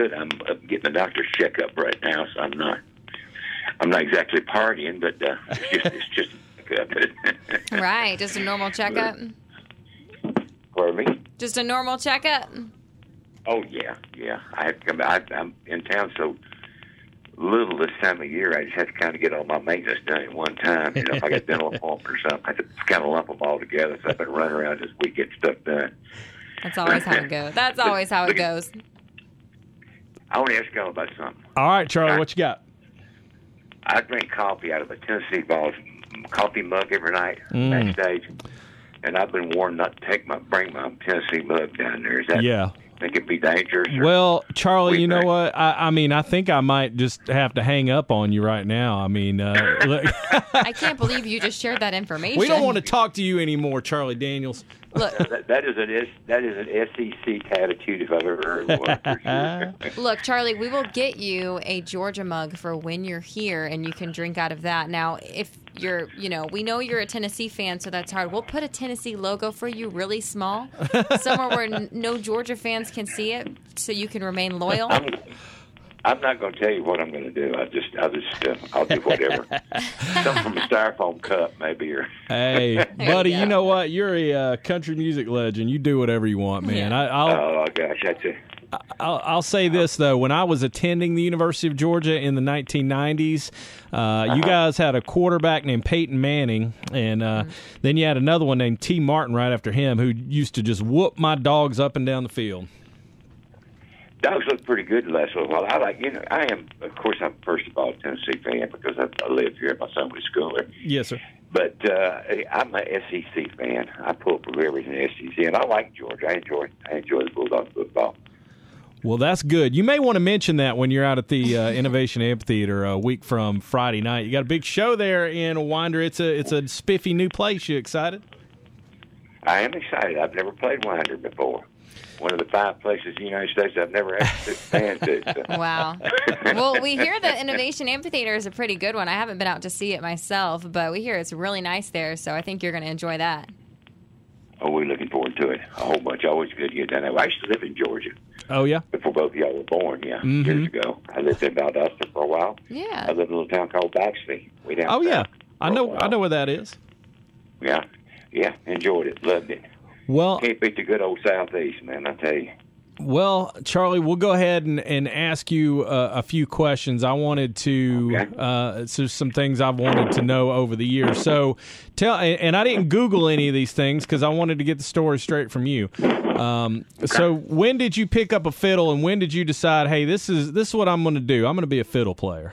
good. I'm uh, getting a doctor's checkup right now, so I'm not. I'm not exactly partying, but uh, it's just it's just right, just a normal checkup. Pardon me. Just a normal checkup. Oh yeah, yeah. I have to come. I, I'm in town so little this time of year. I just have to kind of get all my maintenance done at one time. You know, if I got dental appointment or something, I have to kind of lump them all together. So I've been running around this week getting stuff done. That's always how it goes. That's always how it goes. I want to ask y'all about something. All right, Charlie, what you got? I drink coffee out of a Tennessee Vols coffee mug every night Mm. backstage, and I've been warned not to take my bring my Tennessee mug down there. Is that Yeah. Think it'd be dangerous? or- Well, Charlie, What you do know what? I, I mean, I think I might just have to hang up on you right now. I mean, uh, look, I can't believe you just shared that information. we don't want to talk to you anymore, Charlie Daniels. look. that, that is an S, that is an SEC attitude if I've ever heard one. Sure. Look, Charlie, we will get you a Georgia mug for when you're here, and you can drink out of that. Now, if you're, you know, we know you're a Tennessee fan, so that's hard. We'll put a Tennessee logo for you, really small, somewhere where n- no Georgia fans can see it, so you can remain loyal. I'm, I'm not going to tell you what I'm going to do. I just, I'll just, uh, I'll do whatever. Something from a styrofoam cup, maybe, or Hey, buddy, you you know what? You're a uh, country music legend. You do whatever you want, man. Yeah. I, I'll, oh gosh, that's it. I'll, I'll say this though: when I was attending the University of Georgia in the 1990s, uh, you guys had a quarterback named Peyton Manning, and uh, then you had another one named Tee Martin right after him, who used to just whoop my dogs up and down the field. Dogs look pretty good the last little while. I like, you know, I am, of course, I'm first of all a Tennessee fan because I, I live here. My son was a schooler. Yes, sir. But uh, I'm an SEC fan. I pull for everything SEC, and I like Georgia. I enjoy, I enjoy the Bulldog football. Well, that's good. You may want to mention that when you're out at the uh, Innovation Amphitheater a week from Friday night. You got a big show there in Winder. It's a it's a spiffy new place. You excited? I am excited. I've never played Winder before. One of the five places in the United States I've never actually been to. So. Wow. Well, we hear the Innovation Amphitheater is a pretty good one. I haven't been out to see it myself, but we hear it's really nice there, so I think you're going to enjoy that. Oh, we're looking forward to it a whole bunch. Always good to get down there. I used to live in Georgia Oh yeah. before both of y'all were born. Yeah, Mhm. years ago. I lived in Valdosta for a while. Yeah. I lived in a little town called Baxley. Way down Oh yeah. I know. I know where that is. Yeah, yeah, enjoyed it, loved it. Well, Can't beat the good old southeast, man. I tell you. Well, Charlie, we'll go ahead and, and ask you uh, a few questions. I wanted to, Okay. uh, so some things I've wanted to know over the years. So, tell, and I didn't Google any of these things because I wanted to get the story straight from you. Um, So, when did you pick up a fiddle, and when did you decide, hey, this is this is what I'm going to do? I'm going to be a fiddle player.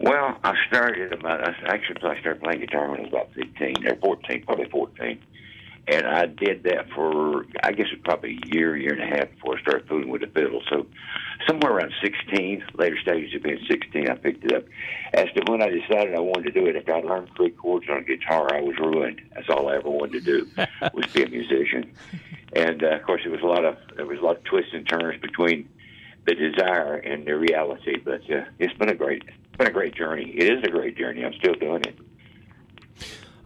Well, I started about. I actually I started playing guitar when I was about fifteen or fourteen, probably fourteen, and I did that for I guess it was probably a year, year and a half before I started fooling with the fiddle. So, somewhere around sixteen, later stages of being sixteen, I picked it up. As to when I decided I wanted to do it, if I learned three chords on a guitar, I was ruined. That's all I ever wanted to do was be a musician. And uh, of course, it was a lot of there was a lot of twists and turns between the desire and the reality. But uh, it's been a great, it's been a great journey. It is a great journey. I'm still doing it.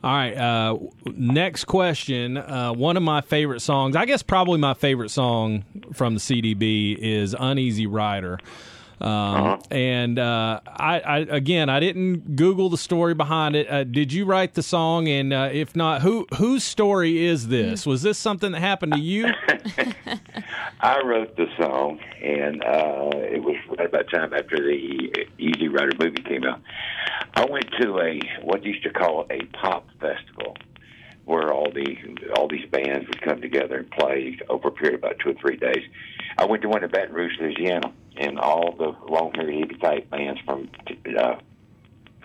All right. Uh, next question. Uh, one of my favorite songs, I guess probably my favorite song from the CDB is "Uneasy Rider." Um, And uh, I, I again, I didn't Google the story behind it. Uh, did you write the song? And uh, if not, who whose story is this? Was this something that happened to you? I wrote the song, and uh, it was right about time after the Easy Rider movie came out. I went to a what used to call a pop festival, where all the all these bands would come together and play over a period of about two or three days. I went to one in Baton Rouge, Louisiana, and all the long-haired hippie type bands from uh,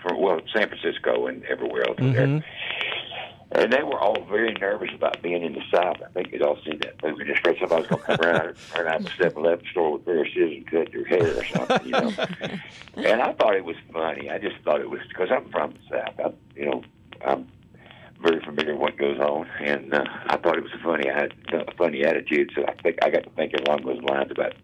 from well San Francisco and everywhere else were there. And they were all very nervous about being in the South. I think you'd all seen that movie. Just afraid somebody's going to come around, turn out the 7 Eleven store with pair scissors and cut your hair or something, you know. and I thought it was funny. I just thought it was because I'm from the South. I, you know, I'm very familiar with what goes on, and uh, I thought it was a funny, I had a funny attitude. So I think I got to thinking along those lines about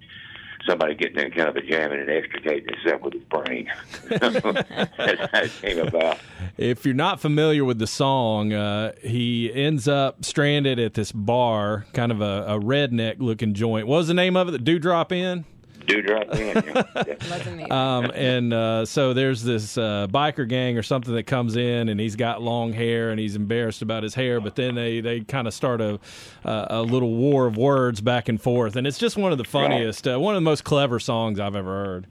somebody getting in kind of a jam and extricating himself with his brain. That's how it came about. If you're not familiar with the song, uh, he ends up stranded at this bar, kind of a, a redneck looking joint. What was the name of it? The Dewdrop Inn? Dewdrop Inn. Yeah. That's amazing. Um, and uh, so there's this uh, biker gang or something that comes in, and he's got long hair, and he's embarrassed about his hair. But then they, they kind of start a uh, a little war of words back and forth, and it's just one of the funniest, uh, one of the most clever songs I've ever heard.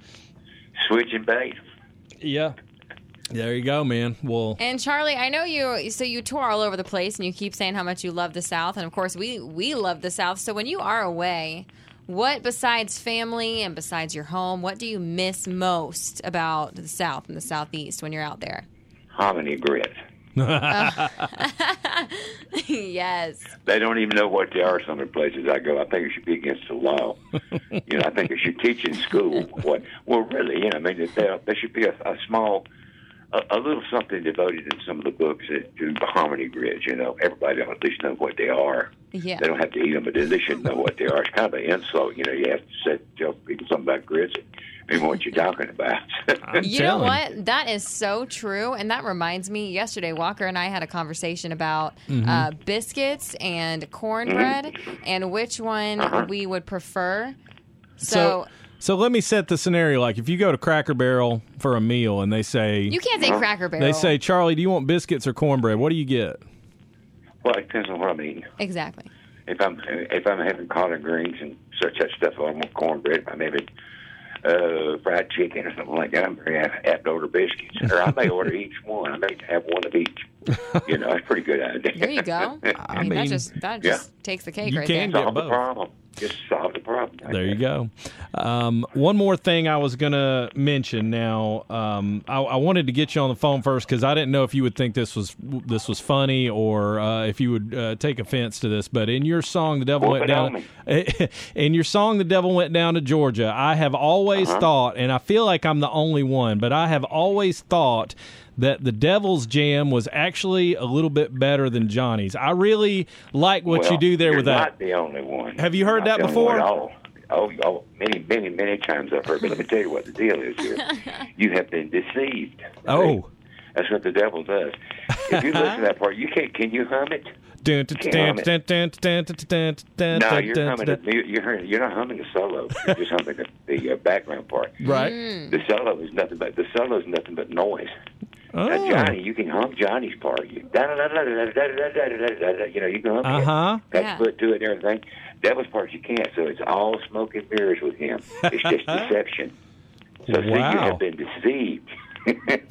Switching bait. Yeah, there you go, man. Well, And Charlie, I know you. So you tour all over the place, and you keep saying how much you love the South, and of course we we love the South. So when you are away, what besides family and besides your home, what do you miss most about the South and the Southeast when you're out there? Hominy grits. yes. They don't even know what they are. Some of the places I go, I think it should be against the law. you know, I think it should teach in school what. Well, really, you know, I mean, there, there should be a, a small, a, a little something devoted in some of the books that do hominy grits. You know, everybody ought to at least know what they are. Yeah. They don't have to eat them, but they should know what they are. It's kind of an insult. You know, you have to say, tell people something about grits. And what you're talking about. You know what? That is so true. And that reminds me, yesterday, Walker and I had a conversation about mm-hmm. uh, biscuits and cornbread mm-hmm. and which one uh-huh. we would prefer. So, so let me set the scenario. Like, if you go to Cracker Barrel for a meal, and they say you can't say uh-huh. Cracker Barrel. they say, Charlie, do you want biscuits or cornbread? What do you get? Well, it depends on what I'm eating. Exactly. if I'm if I'm having collard greens and such that stuff, I want cornbread. If I'm having uh, fried chicken or something like that, I'm very apt apt to order biscuits. Or I may order each one. I may have one of each. You know, that's a pretty good idea. There you go. I, mean, mean, that just that yeah. just takes the cake You right can there. get solve the problem. Just solve the problem. There you go. Um, one more thing I was going to mention. Now, um, I, I wanted to get you on the phone first because I didn't know if you would think this was this was funny or uh, if you would uh, take offense to this. But in your song, "The Devil Went Down," in your song, "The Devil Went Down to Georgia," I have always Uh-huh. thought, and I feel like I'm the only one, but I have always thought that the Devil's Jam was actually a little bit better than Johnny's. I really like what well, you do there with that. Not the only one. Have you heard not that before? oh, oh, many, many, many times I've heard. But let me tell you what the deal is here. You have been deceived. Right? Oh, that's what the devil does. If you listen to that part, you can't. Can you hum it? No, you're humming. You're not humming a solo. You're just humming the, the uh, background part. Right. Mm. The solo is nothing but the solo is nothing but noise. Now, Oh. Johnny, you can hum Johnny's part. You, da, da, da, da, da, da, da, da, da, da, da, you know, you can hum Uh it. huh. That's Yeah. put to it and everything. Devil's part you can't. So it's all smoke and mirrors with him. It's just deception. So see, you have been deceived.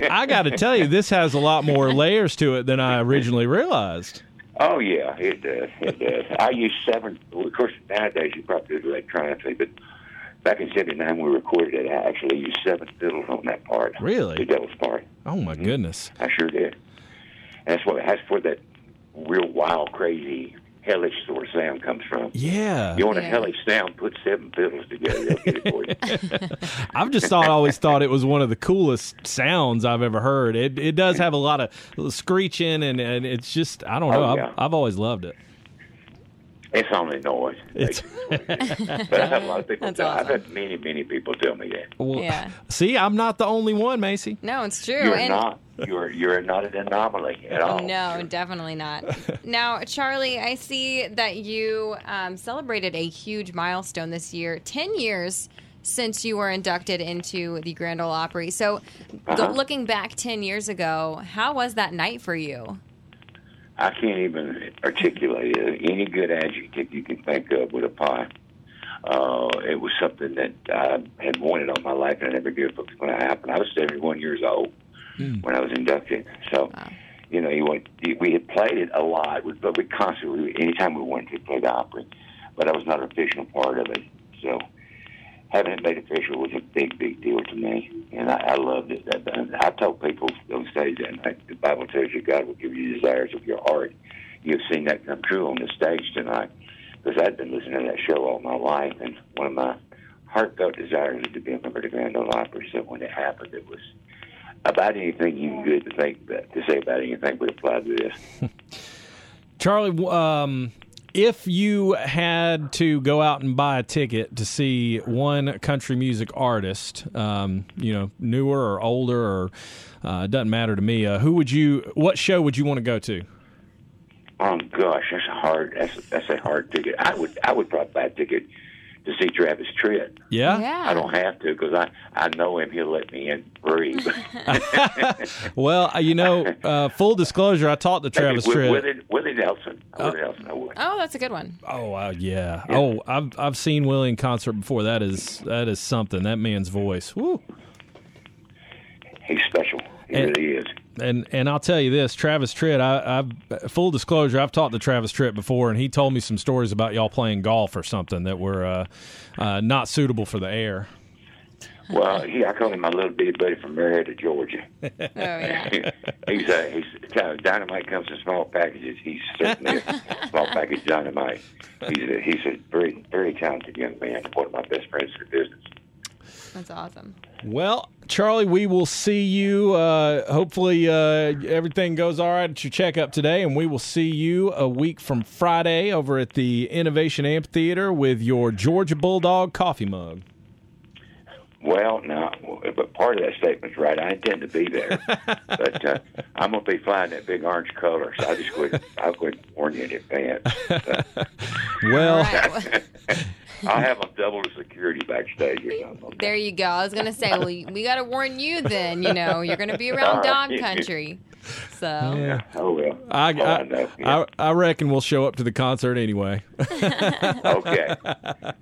I got to tell you, this has a lot more layers to it than I originally realized. Oh yeah, it does. It does. I use seven. Well, of course, nowadays you probably do it electronically, but back in '79 we recorded it. I actually used seven fiddles on that part. Really? The devil's part. Oh my mm-hmm. goodness. I sure did. And that's what that's where that real wild, crazy, hellish sort of sound comes from. Yeah. You want a hellish sound? Put seven fiddles together. Get it for you. I've just thought, always thought it was one of the coolest sounds I've ever heard. It it does have a lot of screeching and, and it's just I don't know. Oh, I've. I've always loved it. It's only noise. It's- but I've had a lot of people. That's tell, I've had many, many people tell me that. Well, Yeah. See, I'm not the only one, Macie. No, it's true. You're and not. You're you're not an anomaly at all. No, definitely not. now, Charlie, I see that you um, celebrated a huge milestone this year 10 years since you were inducted into the Grand Ole Opry. So, Uh-huh. looking back 10 years ago, how was that night for you? I can't even articulate it. any good adjective you can think of would apply. Uh, it was something that I had wanted all my life, and I never did when it happened. I was 71 years old when I was inducted. So, Wow. you know, you went, we had played it a lot, we- but we constantly, anytime we wanted to play the Opry, but I was not an official part of it. So, having it made official was a big, big deal to me, and I, I loved it. I, I told people on stage that night, the Bible tells you God will give you desires of your heart. You've seen that come true on the stage tonight, because I'd been listening to that show all my life, and one of my heartfelt desires is to be a member of the Grand Ole Opry. So when it happened, it was about anything you good to think about, to say about anything would apply to this. Charlie, um, if you had to go out and buy a ticket to see one country music artist, um, you know, newer or older, or uh, doesn't matter to me, uh, who would you? What show would you want to go to? Oh gosh, that's a hard. That's that's a hard ticket. I would I would probably buy a ticket to see Travis Tritt. Yeah. Yeah. I don't have to because I I know him. He'll let me in free. Well, uh, you know, uh, full disclosure, I talked to Travis with, Tritt. Willie, Willie Nelson. Willie Nelson. I would. Oh, that's a good one. Oh uh, yeah. Oh, I've I've seen Willie in concert before. That is that is something. That man's voice. Woo. He's special. He And- really is. And and I'll tell you this, Travis Tritt. I, I've full disclosure. I've talked to Travis Tritt before, and he told me some stories about y'all playing golf or something that were uh, uh, not suitable for the air. Well, he, I call him my little bitty buddy from Marietta, Georgia. Oh yeah. he's a he's kind of dynamite comes in small packages. He's certainly a small package dynamite. He's a, he's a very very talented young man. One of my best friends in the business. That's awesome. Well, Charlie, we will see you. Uh, hopefully, uh, everything goes all right at your checkup today, and we will see you a week from Friday over at the Innovation Amphitheater with your Georgia Bulldog coffee mug. Well, now, but part of that statement's right. I intend to be there, but uh, I'm gonna be flying that big orange color, so I just quit. I quit warn you in advance. Well, All right. I'll have them double the security backstage or something. There you go. I was gonna say, well, we got to warn you then. You know, you're gonna be around dog country. So yeah. Oh well. I, oh, I, I know. Yeah. I, I reckon we'll show up to the concert anyway. okay.